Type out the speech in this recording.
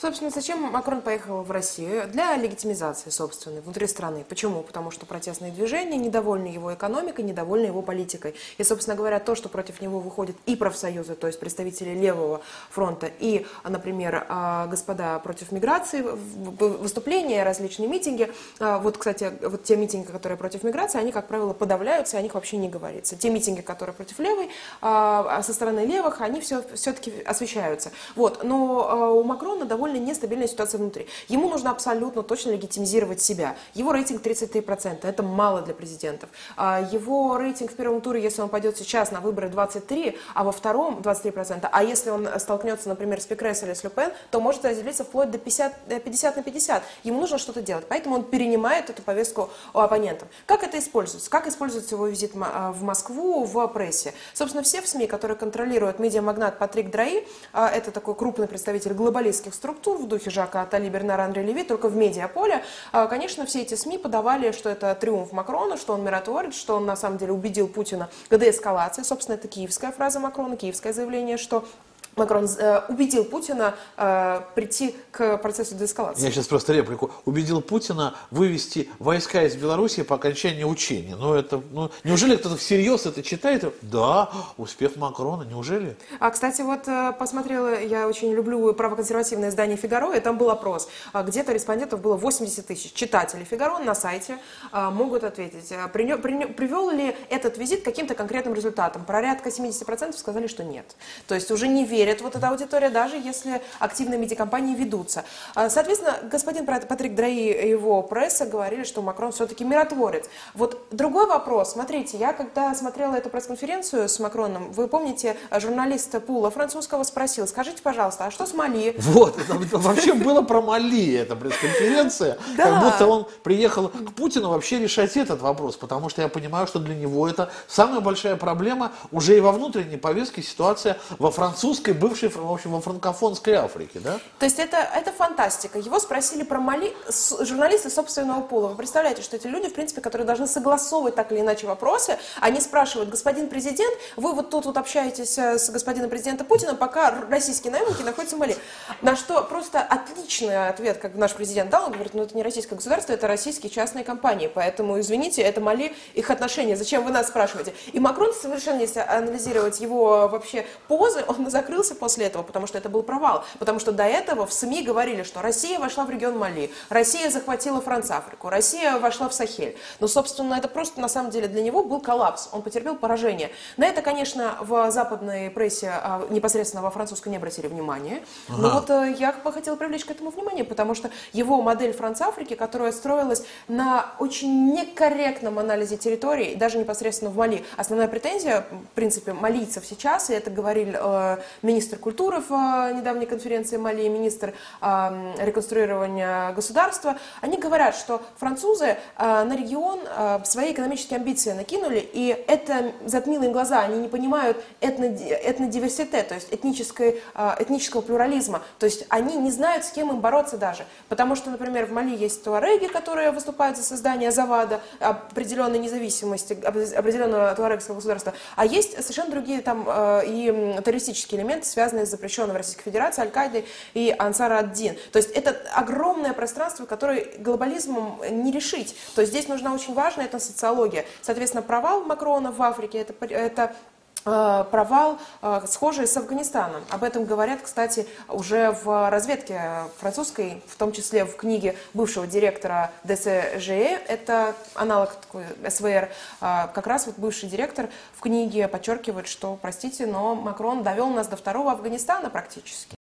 Собственно, зачем Макрон поехал в Россию? Для легитимизации собственной внутри страны. Почему? Потому что протестные движения недовольны его экономикой, недовольны его политикой. И, собственно говоря, то, что против него выходят и профсоюзы, то есть представители левого фронта, и, например, а, господа против миграции, выступления, различные митинги. А, вот, кстати, вот те митинги, которые против миграции, они, как правило, подавляются, о них вообще не говорится. Те митинги, которые против левой, а, со стороны левых, они все, все-таки освещаются. Вот. Но у Макрона довольно довольно нестабильная ситуация внутри. Ему нужно абсолютно точно легитимизировать себя. Его рейтинг 33%, это мало для президентов. А его рейтинг в первом туре, если он пойдет сейчас на выборы 23, а во втором 23%, а если он столкнется, например, с Пекрес или с Люпен, то может разделиться вплоть до 50, 50 на 50. Ему нужно что-то делать, поэтому он перенимает эту повестку у оппонентов. Как это используется? Как используется его визит в Москву в прессе? Собственно, все в СМИ, которые контролируют медиамагнат Патрик Драи, а, это такой крупный представитель глобалистских структур, структур в духе Жака Атали, Бернара Андре Леви, только в медиаполе, а, конечно, все эти СМИ подавали, что это триумф Макрона, что он миротворец, что он на самом деле убедил Путина к деэскалации. Собственно, это киевская фраза Макрона, киевское заявление, что Макрон э, убедил Путина э, прийти к процессу деэскалации. Я сейчас просто реплику. Убедил Путина вывести войска из Беларуси по окончании учения. Ну, это, ну, неужели кто-то всерьез это читает? Да, успех Макрона, неужели? А, кстати, вот э, посмотрела, я очень люблю правоконсервативное издание «Фигаро», и там был опрос. А, где-то респондентов было 80 тысяч. Читатели «Фигаро» на сайте а, могут ответить, а, при, при, привел ли этот визит к каким-то конкретным результатам. Порядка 70% сказали, что нет. То есть уже не верят верит вот эта аудитория, даже если активные медиакомпании ведутся. А, соответственно, господин Патрик Драи и его пресса говорили, что Макрон все-таки миротворец. Вот другой вопрос. Смотрите, я когда смотрела эту пресс-конференцию с Макроном, вы помните, журналист Пула французского спросил, скажите, пожалуйста, а что с Мали? Вот, это, вообще было про Мали эта пресс-конференция. Как будто он приехал к Путину вообще решать этот вопрос, потому что я понимаю, что для него это самая большая проблема уже и во внутренней повестке ситуация во французской бывшей, в общем, во франкофонской Африке, да? То есть это, это фантастика. Его спросили про Мали журналисты собственного пола. Вы представляете, что эти люди, в принципе, которые должны согласовывать так или иначе вопросы, они спрашивают, господин президент, вы вот тут вот общаетесь э, с господином президентом Путиным, пока российские наемники находятся в Мали. На что просто отличный ответ, как наш президент дал, он говорит, ну это не российское государство, это российские частные компании, поэтому, извините, это Мали, их отношения, зачем вы нас спрашиваете? И Макрон совершенно, если анализировать его вообще позы, он закрылся остановился после этого, потому что это был провал. Потому что до этого в СМИ говорили, что Россия вошла в регион Мали, Россия захватила Франц-Африку, Россия вошла в Сахель. Но, собственно, это просто на самом деле для него был коллапс, он потерпел поражение. На это, конечно, в западной прессе, а, непосредственно во французской, не обратили внимания. Ага. Но вот э, я бы хотела привлечь к этому внимание, потому что его модель Франц-Африки, которая строилась на очень некорректном анализе территории, даже непосредственно в Мали. Основная претензия, в принципе, малийцев сейчас, и это говорили э, министр культуры в э, недавней конференции Мали, министр реконструирования государства, они говорят, что французы э, на регион э, свои экономические амбиции накинули, и это затмило им глаза, они не понимают этно, этнодиверситет, то есть этнической, этнического плюрализма, то есть они не знают, с кем им бороться даже, потому что, например, в Мали есть туареги, которые выступают за создание Завада, определенной независимости, определенного туарегского государства, а есть совершенно другие там и террористические элементы, связанные с запрещенной в Российской Федерации Аль-Каидой и Ансар ад-Дин. То есть это огромное пространство, которое глобализмом не решить. То есть здесь нужна очень важная эта социология. Соответственно, провал Макрона в Африке это, это провал, э, схожий с Афганистаном. Об этом говорят, кстати, уже в разведке французской, в том числе в книге бывшего директора ДСЖЕ, это аналог такой СВР, э, как раз вот бывший директор в книге подчеркивает, что, простите, но Макрон довел нас до второго Афганистана практически.